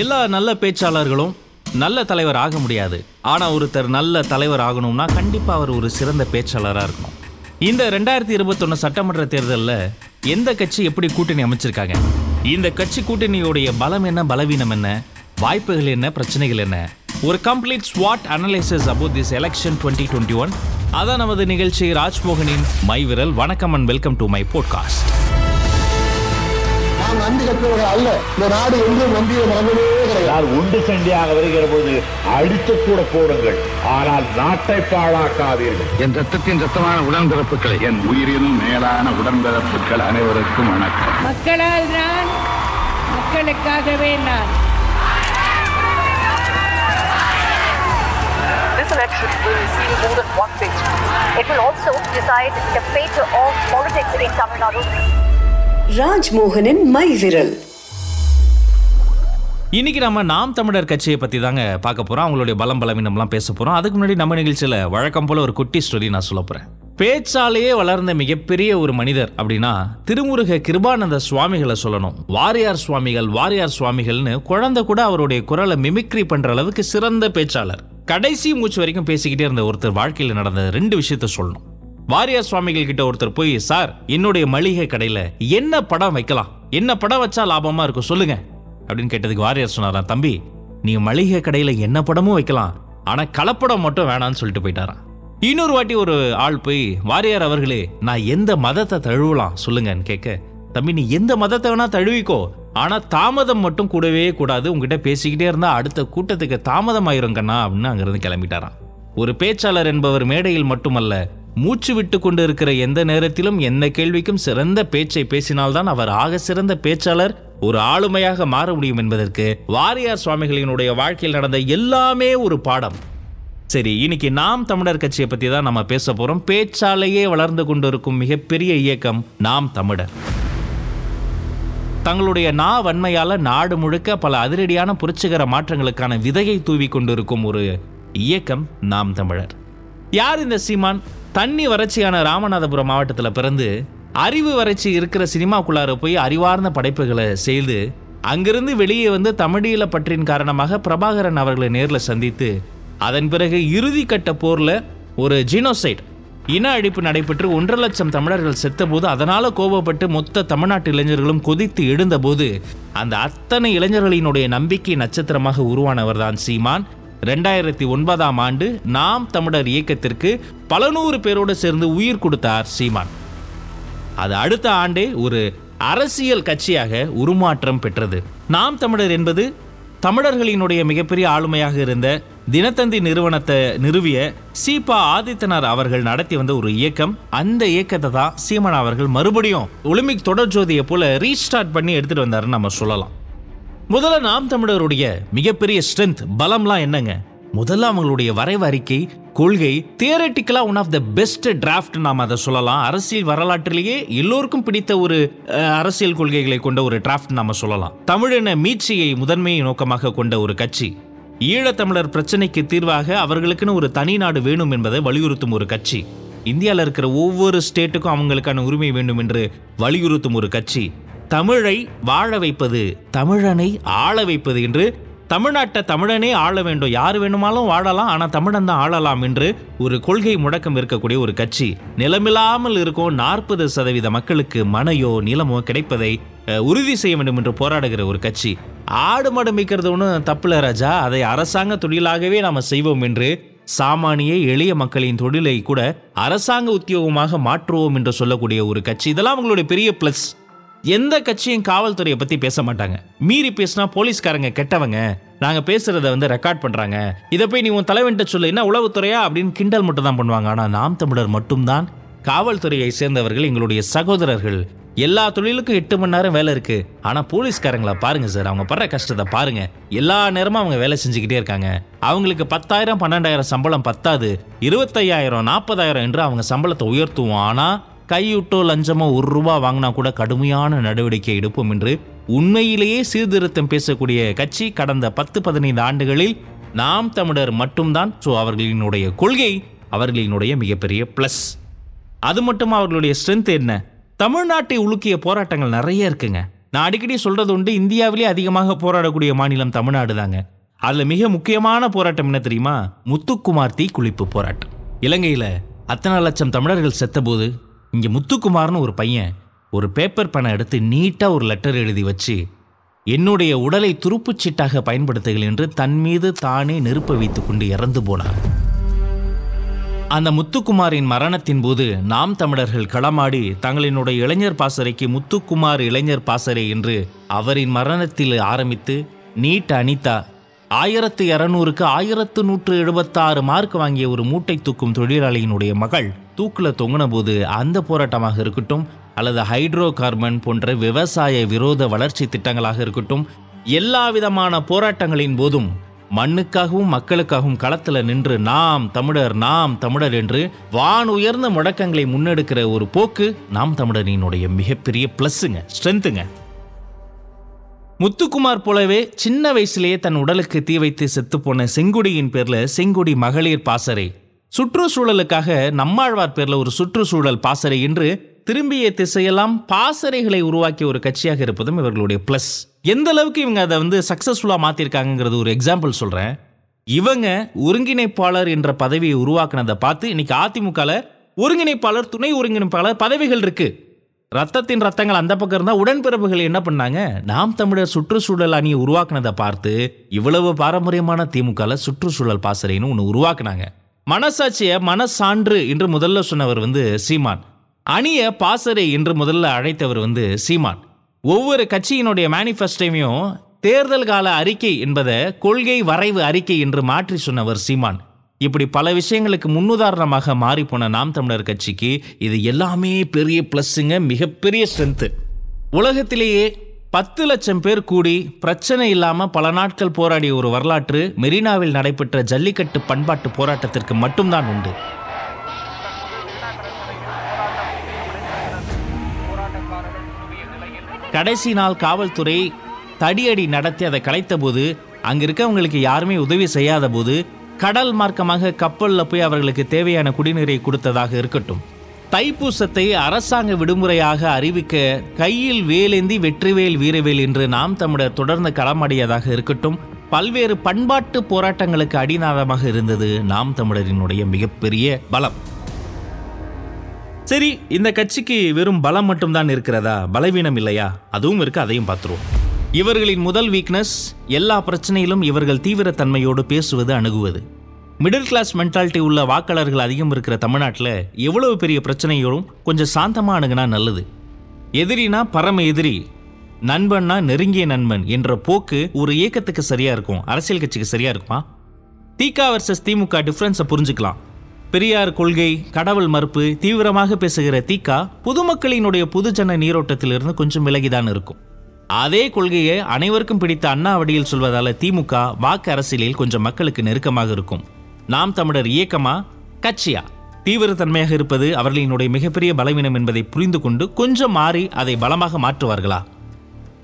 எல்லா நல்ல பேச்சாளர்களும் நல்ல தலைவர் ஆக முடியாது. ஆனால் ஒருத்தர் நல்ல தலைவர் ஆகணும்னா கண்டிப்பாக அவர் ஒரு சிறந்த பேச்சாளராக இருக்கணும். இந்த ரெண்டாயிரத்தி இருபத்தொன்னு சட்டமன்ற தேர்தலில் எந்த கட்சி எப்படி கூட்டணி அமைச்சிருக்காங்க? இந்த கட்சி கூட்டணியுடைய பலம் என்ன பலவீனம் என்ன? வாய்ப்புகள் என்ன பிரச்சனைகள் என்ன? ஒரு complete Swat analysis about this election twenty twenty one அதான் நமது நிகழ்ச்சி ராஜ்மோகனின் மை விரல் வணக்கம் and welcome to my podcast நாம் நன்றி கட்டுவர்கள் அல்ல. இந்த நாடு எங்கும் நம்பிய மறந்ததே கிடையாது. யார் உண்டு சண்டியாக வருகிற போது அடித்து கூட போடுங்கள். ஆனால் நாட்டை பாழாக்காதீர்கள். என் ரத்தத்தின் ரத்தமான உடன்பிறப்புகளை என் உயிரினும் மேலான உடன்பிறப்புகள் அனைவருக்கும் வணக்கம். மக்களால் நான் மக்களுக்காகவே நான். This election will see more than one thing. It will also decide the fate of politics in Tamil Nadu. ராஜ்மோகனின் மை விரல். இன்னைக்கு நம்ம நாம் தமிழர் கட்சியை பற்றி தாங்க பார்க்க போகிறோம் அவங்களுடைய பலம் பலவீனம்லாம் பேச போகிறோம் அதுக்கு முன்னாடி நம்ம நிகழ்ச்சியில் வழக்கம் போல ஒரு குட்டி ஸ்டோரி நான் சொல்ல போகிறேன் பேச்சாலேயே வளர்ந்த மிகப்பெரிய ஒரு மனிதர் அப்படின்னா திருமுருக கிருபானந்த சுவாமிகளை சொல்லணும். வாரியார் சுவாமிகள் வாரியார் சுவாமிகள்னு குழந்தை கூட அவருடைய குரலை மிமிக்ரி பண்ணுற அளவுக்கு சிறந்த பேச்சாளர். கடைசி மூச்சு வரைக்கும் பேசிக்கிட்டே இருந்த ஒருத்தர் வாழ்க்கையில் நடந்த ரெண்டு விஷயத்த சொல்லணும். வாரியார் சுவாமிகள் கிட்ட ஒருத்தர் போய் சார் என்னுடைய மளிகை கடையில என்ன படம் வைக்கலாம்? என்ன படம் வச்சா லாபமா இருக்கும்? சொல்லுங்க. அப்படின்னு கேட்டதுக்கு வாரியார் சொன்னாராம் தம்பி நீ மளிகை கடையில என்ன படமும் வைக்கலாம். ஆனா கலப்படம் மட்டும் வேணான்னு சொல்லிட்டு போயிட்டாராம். இன்னொரு வாட்டி ஒரு ஆள் போய் வாரியார் அவர்களே நான் எந்த மதத்தை தழுவலாம்? சொல்லுங்கன்னு கேட்க தம்பி நீ எந்த மதத்தை வேணா தழுவிக்கோ. ஆனா தாமதம் மட்டும் கூடவே கூடாது. உங்ககிட்ட பேசிக்கிட்டே இருந்தா அடுத்த கூட்டத்துக்கு தாமதம் ஆயிரும் கண்ணா. அப்படின்னு அங்கிருந்து கிளம்பிட்டாராம். ஒரு பேச்சாளர் என்பவர் மேடையில் மட்டுமல்ல மூச்சு விட்டு கொண்டு இருக்கிற எந்த நேரத்திலும் எந்த கேள்விக்கும் சிறந்த பேச்சை பேசினால்தான் அவர் ஆக சிறந்த பேச்சாளர் ஒரு ஆளுமையாக மாற முடியும் என்பதற்கு வாரியார் சுவாமிகளினுடைய வாழ்க்கையில் நடந்த எல்லாமே ஒரு பாடம். சரி இன்னைக்கு நாம் தமிழர் கட்சியை பத்தி தான் நம்ம பேச போறோம். பேச்சாலேயே வளர்ந்து கொண்டிருக்கும் மிகப்பெரிய இயக்கம் நாம் தமிழர். தங்களுடைய நா வன்மையால நாடு முழுக்க பல அதிரடியான புரட்சிகர மாற்றங்களுக்கான விதையை தூவி கொண்டிருக்கும் ஒரு இயக்கம் நாம் தமிழர். யார் இந்த சீமான்? தண்ணி வறட்சியான ராமநாதபுரம் மாவட்டத்தில் பிறந்து அறிவு வறட்சி இருக்கிற சினிமாக்குள்ளார போய் அறிவார்ந்த படைப்புகளை செய்து அங்கிருந்து வெளியே வந்து தமிழீழ பற்றின் காரணமாக பிரபாகரன் அவர்களை நேரில் சந்தித்து அதன் பிறகு இறுதி கட்ட போரில் ஒரு ஜீனோசைட் இன அழிப்பு நடைபெற்று ஒன்றரை லட்சம் தமிழர்கள் செத்தபோது அதனால் கோபப்பட்டு மொத்த தமிழ்நாட்டு இளைஞர்களும் கொதித்து எழுந்தபோது அந்த அத்தனை இளைஞர்களினுடைய நம்பிக்கை நட்சத்திரமாக உருவானவர் தான் சீமான். ரெண்டாயிரத்தி ஒன்பதாம் ஆண்டு நாம் தமிழர் இயக்கத்திற்கு பல நூறு பேரோடு சேர்ந்து உயிர் கொடுத்தார் சீமான். அது அடுத்த ஆண்டே ஒரு அரசியல் கட்சியாக உருமாற்றம் பெற்றது. நாம் தமிழர் என்பது தமிழர்களினுடைய மிகப்பெரிய ஆளுமையாக இருந்த தினத்தந்தி நிறுவனத்தை நிறுவிய சீபா ஆதித்தனார் அவர்கள் நடத்தி வந்த ஒரு இயக்கம். அந்த இயக்கத்தை தான் சீமன் அவர்கள் மறுபடியும் ஒலிம்பிக் தொடர் ஜோதியை போல ரீஸ்டார்ட் பண்ணி எடுத்துட்டு வந்தாருன்னு நம்ம சொல்லலாம். முதல்ல நாம் தமிழருடைய மிகப்பெரிய ஸ்ட்ரென்த் பலம்லாம் என்னங்க? முதல்ல அவங்களுடைய வரைவு அறிக்கை கொள்கை தியரட்டிக்கலா one of the best draft நாம் அதை சொல்லலாம். அரசியல் வரலாற்றிலேயே எல்லோருக்கும் பிடித்த ஒரு அரசியல் கொள்கைகளை கொண்ட ஒரு டிராஃப்ட் நாம சொல்லலாம். தமிழின மீட்சியை முதன்மையை நோக்கமாக கொண்ட ஒரு கட்சி. ஈழத்தமிழர் பிரச்சனைக்கு தீர்வாக அவர்களுக்குன்னு ஒரு தனி நாடு வேணும் என்பதை வலியுறுத்தும் ஒரு கட்சி. இந்தியாவில் இருக்கிற ஒவ்வொரு ஸ்டேட்டுக்கும் அவங்களுக்கான உரிமை வேண்டும் என்று வலியுறுத்தும் ஒரு கட்சி. தமிழை வாழ வைப்பது தமிழனை ஆள வைப்பது என்று தமிழ்நாட்டை தமிழனே ஆள வேண்டும். யார் வேணுமாலும் வாழலாம் ஆனால் தமிழன் தான் ஆளலாம் என்று ஒரு கொள்கை முடக்கம் இருக்கக்கூடிய ஒரு கட்சி. நிலமில்லாமல் இருக்கும் நாற்பது சதவீத மக்களுக்கு மனையோ நிலமோ கிடைப்பதை உறுதி செய்ய வேண்டும் என்று போராடுகிற ஒரு கட்சி. ஆடு மாடு மிக்கிறது ஒன்றும் தப்புல ராஜா. அதை அரசாங்க தொழிலாகவே நாம் செய்வோம் என்று சாமானிய எளிய மக்களின் தொழிலை கூட அரசாங்க உத்தியோகமாக மாற்றுவோம் என்று சொல்லக்கூடிய ஒரு கட்சி. இதெல்லாம் அவங்களுடைய பெரிய ப்ளஸ் எந்த கட்சியும் காவல்துறையை பத்தி பேச மாட்டாங்க. மீறி பேசினா போலீஸ்காரங்க கெட்டவங்க. நாங்க பேசுறத வந்து ரெக்கார்ட் பண்றாங்க. இதை போய் நீ உன் தலைவன்ட்ட சொல்லு என்ன உளவுத்துறையா? அப்படின்னு கிண்டல் மட்டும் தான் பண்ணுவாங்க. ஆனா நாம் தமிழர் மட்டும்தான் காவல்துறையை சேர்ந்தவர்கள் எங்களுடைய சகோதரர்கள். எல்லா தொழிலுக்கும் எட்டு மணி நேரம் வேலை இருக்கு. ஆனா போலீஸ்காரங்களை பாருங்க சார். அவங்க படுற கஷ்டத்தை பாருங்க. எல்லா நேரமும் அவங்க வேலை செஞ்சுக்கிட்டே இருக்காங்க. அவங்களுக்கு பத்தாயிரம் பன்னெண்டாயிரம் சம்பளம் பத்தாது. இருபத்தையாயிரம் நாற்பதாயிரம் என்று அவங்க சம்பளத்தை உயர்த்துவோம். ஆனா கையுட்டோ லஞ்சமோ ஒரு ரூபா வாங்கினா கூட கடுமையான நடவடிக்கை எடுப்போம் என்று உண்மையிலேயே சீர்திருத்தம் பேசக்கூடிய கட்சி கடந்த பத்து பதினைந்து ஆண்டுகளில் நாம் தமிழர் மட்டும்தான். ஸோ அவர்களினுடைய கொள்கை அவர்களினுடைய மிகப்பெரிய ப்ளஸ் அது மட்டும் அவர்களுடைய ஸ்ட்ரென்த் என்ன? தமிழ்நாட்டை உலுக்கிய போராட்டங்கள் நிறைய இருக்குங்க. நான் அடிக்கடி சொல்றது உண்டு இந்தியாவிலே அதிகமாக போராடக்கூடிய மாநிலம் தமிழ்நாடு தாங்க அதில் மிக முக்கியமான போராட்டம் என்ன தெரியுமா? முத்துக்குமார் தீ குளிப்பு போராட்டம். இலங்கையில் அத்தனை லட்சம் தமிழர்கள் செத்தபோது இங்கே முத்துக்குமார்னு ஒரு பையன் ஒரு பேப்பர் பேனை எடுத்து நீட்டாக ஒரு லெட்டர் எழுதி வச்சு என்னுடைய உடலை துருப்புச்சீட்டாக பயன்படுத்துகள் என்று தன் மீது தானே நெருப்ப வைத்து கொண்டு இறந்து போனார் அந்த முத்துக்குமாரின் மரணத்தின் போது நாம் தமிழர்கள் களமாடி தங்களினுடைய இளைஞர் பாசறைக்கு முத்துக்குமார் இளைஞர் பாசறை என்று அவரின் மரணத்தில் ஆரம்பித்து நீட் அனிதா ஆயிரத்து இரநூறுக்கு ஆயிரத்து நூற்று எழுபத்தாறு மார்க் வாங்கிய ஒரு மூட்டை தூக்கும் தொழிலாளியினுடைய மகள் தூக்கில் தொங்கின போது அந்த போராட்டமாக இருக்கட்டும் அல்லது ஹைட்ரோ கார்பன் போன்ற விவசாய விரோத வளர்ச்சி திட்டங்களாக இருக்கட்டும் எல்லா விதமான போராட்டங்களின் போதும் மண்ணுக்காகவும் மக்களுக்காகவும் களத்தில் நின்று நாம் தமிழர் நாம் தமிழர் என்று வான் உயர்ந்த முழக்கங்களை முன்னெடுக்கிற ஒரு போக்கு நாம் தமிழரினுடைய மிகப்பெரிய ப்ளஸ்ஸுங்க ஸ்ட்ரென்த்துங்க முத்துக்குமார் போலவே சின்ன வயசுலேயே தன் உடலுக்கு தீ வைத்து செத்துப்போன செங்குடியின் பேரில் செங்குடி மகளிர் பாசறை. சுற்றுச்சூழலுக்காக நம்மாழ்வார் பேரில் ஒரு சுற்றுச்சூழல் பாசறை என்று திரும்பிய திசையெல்லாம் பாசறைகளை உருவாக்கிய ஒரு கட்சியாக இருப்பதும் இவர்களுடைய ப்ளஸ் எந்த அளவுக்கு இவங்க அதை வந்து சக்ஸஸ்ஃபுல்லாக மாற்றிருக்காங்கிறது ஒரு எக்ஸாம்பிள் சொல்கிறேன் இவங்க ஒருங்கிணைப்பாளர் என்ற பதவியை உருவாக்குனதை பார்த்து இன்னைக்கு அதிமுகவில் ஒருங்கிணைப்பாளர் துணை ஒருங்கிணைப்பாளர் பதவிகள் இருக்கு. ரத்தத்தின் ரத்தங்கள் அந்த பக்கம் இருந்தால் உடன்பிறப்புகள் என்ன பண்ணாங்க? நாம் தமிழர் சுற்றுச்சூழல் அணியை உருவாக்குனதை பார்த்து இவ்வளவு பாரம்பரியமான திமுகவில் சுற்றுச்சூழல் பாசறைன்னு ஒன்று உருவாக்குனாங்க. மனசாட்சியை மனசான்று என்று முதல்ல சொன்னவர் வந்து சீமான். அணிய பாசறை என்று முதல்ல அழைத்தவர் வந்து சீமான். ஒவ்வொரு கட்சியினுடைய மேனிஃபெஸ்டோவையும் தேர்தல் கால அறிக்கை என்பதை கொள்கை வரைவு அறிக்கை என்று மாற்றி சொன்னவர் சீமான். இப்படி பல விஷயங்களுக்கு முன்னுதாரணமாக மாறிப்போன நாம் தமிழர் கட்சிக்கு இது எல்லாமே பெரிய ப்ளஸ்ஸுங்க மிகப்பெரிய ஸ்ட்ரென்த்து உலகத்திலேயே பத்து லட்சம் பேர் கூடி பிரச்சனை இல்லாமல் பல நாட்கள் போராடிய ஒரு வரலாற்று மெரினாவில் நடைபெற்ற ஜல்லிக்கட்டு பண்பாட்டு போராட்டத்திற்கு மட்டும்தான் உண்டு. கடைசி நாள் காவல்துறை தடியடி நடத்தி அதை கலைத்தபோது அங்க இருக்கவங்களுக்கு யாருமே உதவி செய்யாத போது கடல் மார்க்கமாக கப்பலில் போய் அவர்களுக்கு தேவையான குடிநீரை கொடுத்ததாக இருக்கட்டும். தைப்பூசத்தை அரசாங்க விடுமுறையாக அறிவிக்க கையில் வேலேந்தி வெற்றிவேல் வீரவேல் என்று நாம் தமிழர் தொடர்ந்து களமாடியதாக இருக்கட்டும் பல்வேறு பண்பாட்டு போராட்டங்களுக்கு அடிநாதமாக இருந்தது நாம் தமிழரினுடைய மிகப்பெரிய பலம். சரி இந்த கட்சிக்கு வெறும் பலம் மட்டும்தான் இருக்கிறதா? பலவீனம் இல்லையா? அதுவும் இருக்கு அதையும் பார்த்துருவோம். இவர்களின் முதல் வீக்னஸ் எல்லா பிரச்சனையிலும் இவர்கள் தீவிரத்தன்மையோடு பேசுவது அணுகுவது. மிடில் கிளாஸ் மென்டாலிட்டி உள்ள வாக்காளர்கள் அதிகம் இருக்கிற தமிழ்நாட்டில் எவ்வளவு பெரிய பிரச்சனையோடும் கொஞ்சம் சாந்தமாக அணுகுனா நல்லது. எதிரினா பரம எதிரி நண்பன்னா நெருங்கிய நண்பன் என்ற போக்கு ஒரு இயக்கத்துக்கு சரியாக இருக்கும் அரசியல் கட்சிக்கு சரியாக இருக்குமா? திகா வர்சஸ் திமுக டிஃப்ரென்ஸை புரிஞ்சுக்கலாம். பெரியார் கொள்கை கடவுள் மறுப்பு தீவிரமாக பேசுகிற திகா பொதுமக்களினுடைய பொதுஜன நீரோட்டத்திலிருந்து கொஞ்சம் விலகிதான் இருக்கும். அதே கொள்கையை அனைவருக்கும் பிடித்த அண்ணா வடியில் திமுக வாக்கு அரசியலில் கொஞ்சம் மக்களுக்கு நெருக்கமாக இருக்கும். நாம் தமிழர் இயக்கமா? கட்சியா? தீவிரத்தன்மையாக இருப்பது அவர்களினுடைய மிகப்பெரிய பலவீனம் என்பதை புரிந்து கொண்டு கொஞ்சம் மாறி அதை பலமாக மாற்றுவார்களா?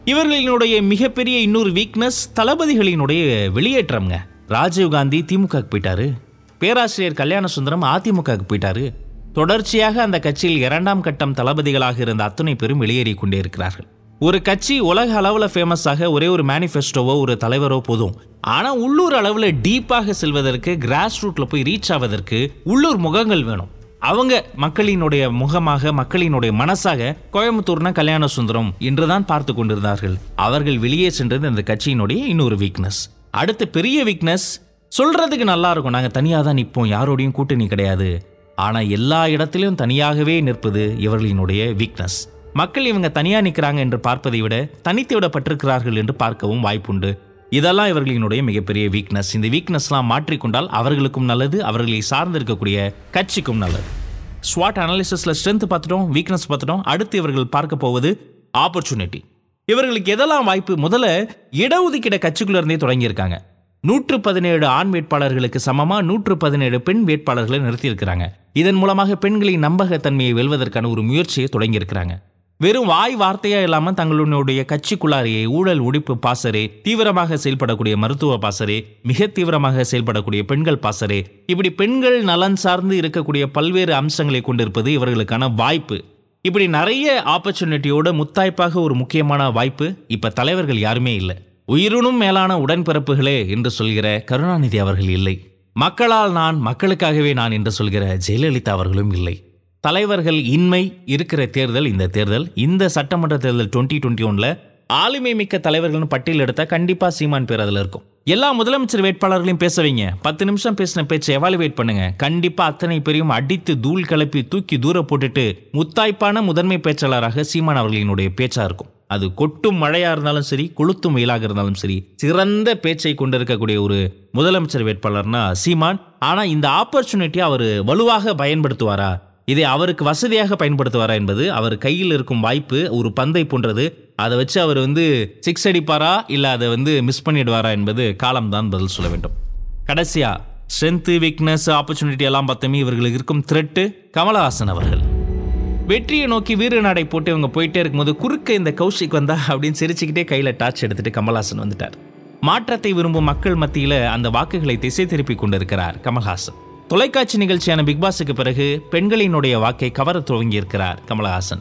இவர்களினுடைய மிகப்பெரிய இன்னொரு வீக்னஸ் தளபதிகளினுடைய வெளியேற்றம்ங்க. ராஜீவ்காந்தி திமுகவுக்கு போயிட்டாரு. பேராசிரியர் கல்யாண சுந்தரம் அதிமுகவுக்கு போயிட்டாரு. தொடர்ச்சியாக அந்த கட்சியில் இரண்டாம் கட்டம் தளபதிகளாக இருந்த அத்தனை பேரும் வெளியேறி கொண்டே இருக்கிறார்கள். ஒரு கட்சி உலக அளவில் ஃபேமஸாக ஒரே ஒரு மேனிஃபெஸ்டோவோ ஒரு தலைவரோ போதும். ஆனால் உள்ளூர் அளவில் டீப்பாக செல்வதற்கு கிராஸ் ரூட்ல போய் ரீச் ஆவதற்கு உள்ளூர் முகங்கள் வேணும். அவங்க மக்களினுடைய முகமாக மக்களினுடைய மனசாக கோயம்புத்தூர்னா கல்யாண சுந்தரம் என்றுதான் பார்த்து கொண்டிருந்தார்கள். அவர்கள் வெளியே சென்றது அந்த கட்சியினுடைய இன்னொரு வீக்னஸ் அடுத்த பெரிய வீக்னஸ் சொல்றதுக்கு நல்லா இருக்கும். நாங்கள் தனியாக தான் நிற்போம் யாரோடையும் கூட்டணி கிடையாது. ஆனால் எல்லா இடத்திலும் தனியாகவே நிற்பது இவர்களினுடைய வீக்னஸ் மக்கள் இவங்க தனியாக நிற்கிறாங்க என்று பார்ப்பதை விட தனித்து விடப்பட்டிருக்கிறார்கள் என்று பார்க்கவும் வாய்ப்புண்டு. இதெல்லாம் இவர்களினுடைய மிகப்பெரிய வீக்னஸ் இந்த வீக்னஸ்லாம் மாற்றிக்கொண்டால் அவர்களுக்கும் நல்லது அவர்களை சார்ந்திருக்கக்கூடிய கட்சிக்கும் நல்லது. ஸ்வாட் அனாலிசிஸில் ஸ்ட்ரென்த் பார்த்துட்டோம் வீக்னஸ் பார்த்துட்டோம் அடுத்து இவர்கள் பார்க்க போவது ஆப்பர்ச்சுனிட்டி இவர்களுக்கு எதெல்லாம் வாய்ப்பு? முதல்ல இடஒதுக்கீட கட்சிக்குள்ளே இருந்தே தொடங்கியிருக்காங்க. நூற்று பதினேழு ஆண் வேட்பாளர்களுக்கு சமமாக நூற்று பதினேழு பெண் வேட்பாளர்களை நிறுத்தியிருக்கிறாங்க. இதன் மூலமாக பெண்களின் நம்பகத்தன்மையை வெல்வதற்கான ஒரு முயற்சியை தொடங்கியிருக்கிறாங்க. வெறும் வாய் வார்த்தையா இல்லாமல் தங்களுடைய கட்சிக்குள்ளாரையே ஊழல் ஒழிப்பு பாசரே தீவிரமாக செயல்படக்கூடிய மருத்துவ பாசரே மிக தீவிரமாக செயல்படக்கூடிய பெண்கள் பாசரே இப்படி பெண்கள் நலன் சார்ந்து இருக்கக்கூடிய பல்வேறு அம்சங்களை கொண்டிருப்பது இவர்களுக்கான வாய்ப்பு. இப்படி நிறைய ஆப்பர்ச்சுனிட்டியோட முத்தாய்ப்பாக ஒரு முக்கியமான வாய்ப்பு இப்ப தலைவர்கள் யாருமே இல்லை. உயிருனும் மேலான உடன்பிறப்புகளே என்று சொல்கிற கருணாநிதி அவர்கள் இல்லை. மக்களால் நான் மக்களுக்காகவே நான் என்று சொல்கிற ஜெயலலிதா அவர்களும் இல்லை. தலைவர்கள் இன்மை இருக்கிற தேர்தல் இந்த தேர்தல் இந்த சட்டமன்ற தேர்தல் டுவெண்ட்டி டுவெண்ட்டி ஒன்ல ஆளுமை மிக்க தலைவர்கள்னு பட்டியல் எடுத்தா கண்டிப்பா சீமான் பேர் அதில் இருக்கும். எல்லா முதலமைச்சர் வேட்பாளர்களையும் பேச வைங்க. பத்து நிமிஷம் பேசின பேச்சை எவாலுவேட் பண்ணுங்க. கண்டிப்பா அத்தனை பேரையும் அடித்து தூள் கிளப்பி தூக்கி தூர போட்டுட்டு முத்தாய்ப்பான முதன்மை பேச்சாளராக சீமான் அவர்களினுடைய பேச்சா இருக்கும். அது கொட்டும் மழையா இருந்தாலும் சரி கொளுத்தும் வெயிலாக இருந்தாலும் சரி சிறந்த பேச்சை கொண்டிருக்கக்கூடிய ஒரு முதலமைச்சர் வேட்பாளர்னா சீமான். ஆனா இந்த ஆப்பர்ச்சுனிட்டியை அவர் வலுவாக பயன்படுத்துவாரா? இதை அவருக்கு வசதியாக பயன்படுத்துவாரா என்பது அவர் கையில் இருக்கும் வாய்ப்பு ஒரு பந்தை போன்றது. அதை வச்சு அவர் வந்து சிக்ஸ் அடிப்பாரா இல்லை அதை வந்து மிஸ் பண்ணிடுவாரா என்பது காலம்தான் பதில் சொல்ல வேண்டும். கடைசியா ஸ்ட்ரென்த்து வீக்னஸ் ஆப்பர்ச்சுனிட்டி எல்லாம் பார்த்தோமே இவர்களுக்கு இருக்கும் த்ரெட்டு கமலஹாசன் அவர்கள். வெற்றியை நோக்கி வீர நடை போட்டு இவங்க போயிட்டே இருக்கும்போது குறுக்க இந்த கௌஷிக் வந்தா அப்படின்னு சிரிச்சுக்கிட்டே கையில் டார்ச் எடுத்துட்டு கமல்ஹாசன் வந்துட்டார். மாற்றத்தை விரும்பும் மக்கள் மத்தியில் அந்த வாக்குகளை திசை திருப்பி கொண்டிருக்கிறார் கமல்ஹாசன். தொலைக்காட்சி நிகழ்ச்சியான பிக்பாஸுக்கு பிறகு பெண்களினுடைய வாக்கை கவர துவங்கியிருக்கிறார் கமலஹாசன்.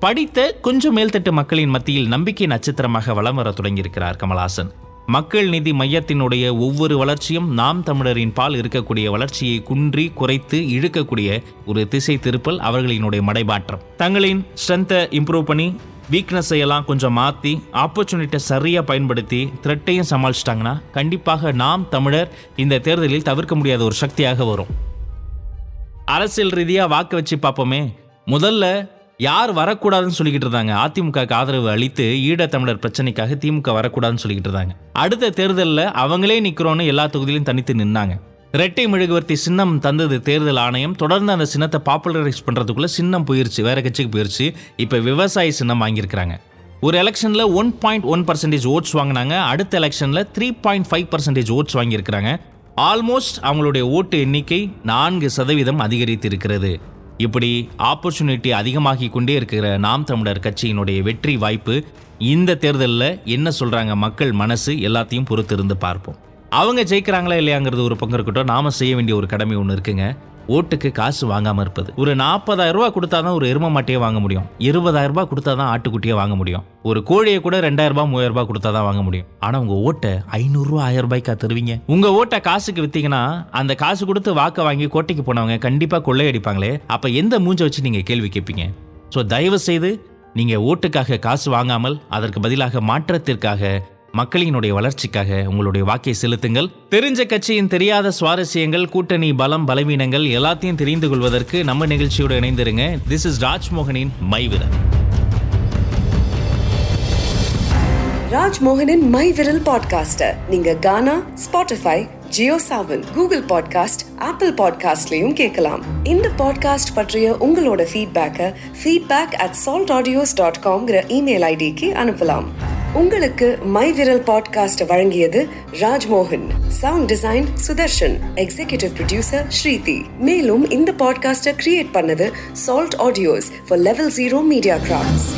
படித்த கொஞ்சம் மேல்தட்டு மக்களின் மத்தியில் நம்பிக்கை நட்சத்திரமாக வலம் வர தொடங்கியிருக்கிறார் கமலஹாசன். மக்கள் நிதி மையத்தினுடைய ஒவ்வொரு வளர்ச்சியும் நாம் தமிழரின் பால் இருக்கக்கூடிய வளர்ச்சியை குன்றி குறைத்து இழுக்கக்கூடிய ஒரு திசை திருப்பல் அவர்களினுடைய மடைபாற்றம். தங்களின் ஸ்ட்ரென்த்தை இம்ப்ரூவ் பண்ணி வீக்னஸை எல்லாம் கொஞ்சம் மாற்றி ஆப்பர்ச்சுனிட்டியை சரியாக பயன்படுத்தி த்ரெட்டையும் சமாளிச்சிட்டாங்கன்னா கண்டிப்பாக நாம் தமிழர் இந்த தேர்தலில் தவிர்க்க முடியாத ஒரு சக்தியாக வரும். அரசியல் ரீதியாக வாக்கு வச்சு பார்ப்போமே முதல்ல யார் வரக்கூடாதுன்னு சொல்லிக்கிட்டு இருந்தாங்க. அதிமுகக்கு ஆதரவு அளித்து ஈழத்தமிழர் பிரச்சனைக்காக திமுக வரக்கூடாதுன்னு சொல்லிக்கிட்டு இருந்தாங்க. அடுத்த தேர்தலில் அவங்களே நிற்கிறோன்னு எல்லா தொகுதியிலும் தனித்து நின்னாங்க. ரெட்டை மெழுகுவர்த்தி சின்னம் தந்தது தேர்தல் ஆணையம். தொடர்ந்து அந்த சின்னத்தை பாப்புலரைஸ் பண்ணுறதுக்குள்ள சின்னம் போயிருச்சு வேறு கட்சிக்கு போயிருச்சு. இப்போ விவசாய சின்னம் வாங்கியிருக்கிறாங்க. ஒரு எலெக்ஷனில் one point one percentage votes வாங்கினாங்க. அடுத்த எலெக்ஷனில் three point five percentage votes வாங்கியிருக்கிறாங்க. ஆல்மோஸ்ட் அவங்களுடைய ஓட்டு எண்ணிக்கை நான்கு சதவீதம் அதிகரித்து இருக்கிறது இப்படி ஆப்பர்ச்சுனிட்டி அதிகமாகி கொண்டே இருக்கிற நாம் தமிழர் கட்சியினுடைய வெற்றி வாய்ப்பு இந்த தேர்தலில் என்ன சொல்கிறாங்க மக்கள் மனசு எல்லாத்தையும் பொறுத்திருந்து பார்ப்போம். அவங்க ஜெயிக்கிறாங்களா இல்லையாங்கிறது ஒரு பங்கு இருக்கட்டும். நாம செய்ய வேண்டிய ஒரு கடமை ஒன்று இருக்குங்க. ஓட்டுக்கு காசு வாங்காமல் இருப்பது. ஒரு நாற்பதாயிரம் ரூபா கொடுத்தா தான் ஒரு எரும மாட்டையே வாங்க முடியும். இருபதாயிரம் ரூபாய் கொடுத்தா தான் ஆட்டுக்குட்டியை வாங்க முடியும். ஒரு கோழியை கூட ரெண்டாயிரம் ரூபாய் மூவாயிரம் ரூபாய் கொடுத்தா தான் வாங்க முடியும். ஆனால் உங்கள் ஓட்டை ஐநூறுரூவா ஆயிரம் ரூபாய்க்கா தருவீங்க? உங்கள் ஓட்டை காசுக்கு விற்றீங்கன்னா அந்த காசு கொடுத்து வாக்கை வாங்கி கோட்டைக்கு போனவங்க கண்டிப்பாக கொள்ளையடிப்பாங்களே அப்போ எந்த மூஞ்சை வச்சு நீங்கள் கேள்வி கேட்பீங்க? ஸோ தயவு செய்து நீங்கள் ஓட்டுக்காக காசு வாங்காமல் அதற்கு பதிலாக மாற்றத்திற்காக மக்களினுடைய வளர்ச்சிக்காக உங்களுடைய வாக்கை செலுத்துங்கள். தெரிஞ்ச கட்சியின் தெரியாத சுவாரஸ்யங்கள் கூட்டணி பலம் பலவீனங்கள் எல்லாத்தையும் தெரிந்து கொள்வதற்கு நம்ம நிகழ்ச்சியோடு இணைந்திருங்க. திஸ் இஸ் ராஜ்மோகனின் மைவிரல் ராஜ்மோகனின் மை விரல் பாட்காஸ்டர் நீங்க Gaana Spotify Jio Saavn Google podcast Apple பாட்காஸ்ட்லயும் கேட்கலாம். இந்த பாட்காஸ்ட் பற்றிய உங்களோட ஃபீட்பேக்கை feedback at salt audios dot காம்ங்கிற email ஐடிக்கு அனுப்பலாம். உங்களுக்கு மை விரல் பாட்காஸ்ட் வழங்கியது Rajmohan. Sound design Sudarshan. Executive producer Sridhi. மேலும் இந்த பாட்காஸ்டை கிரியேட் பண்ணது salt audios for level zero media crafts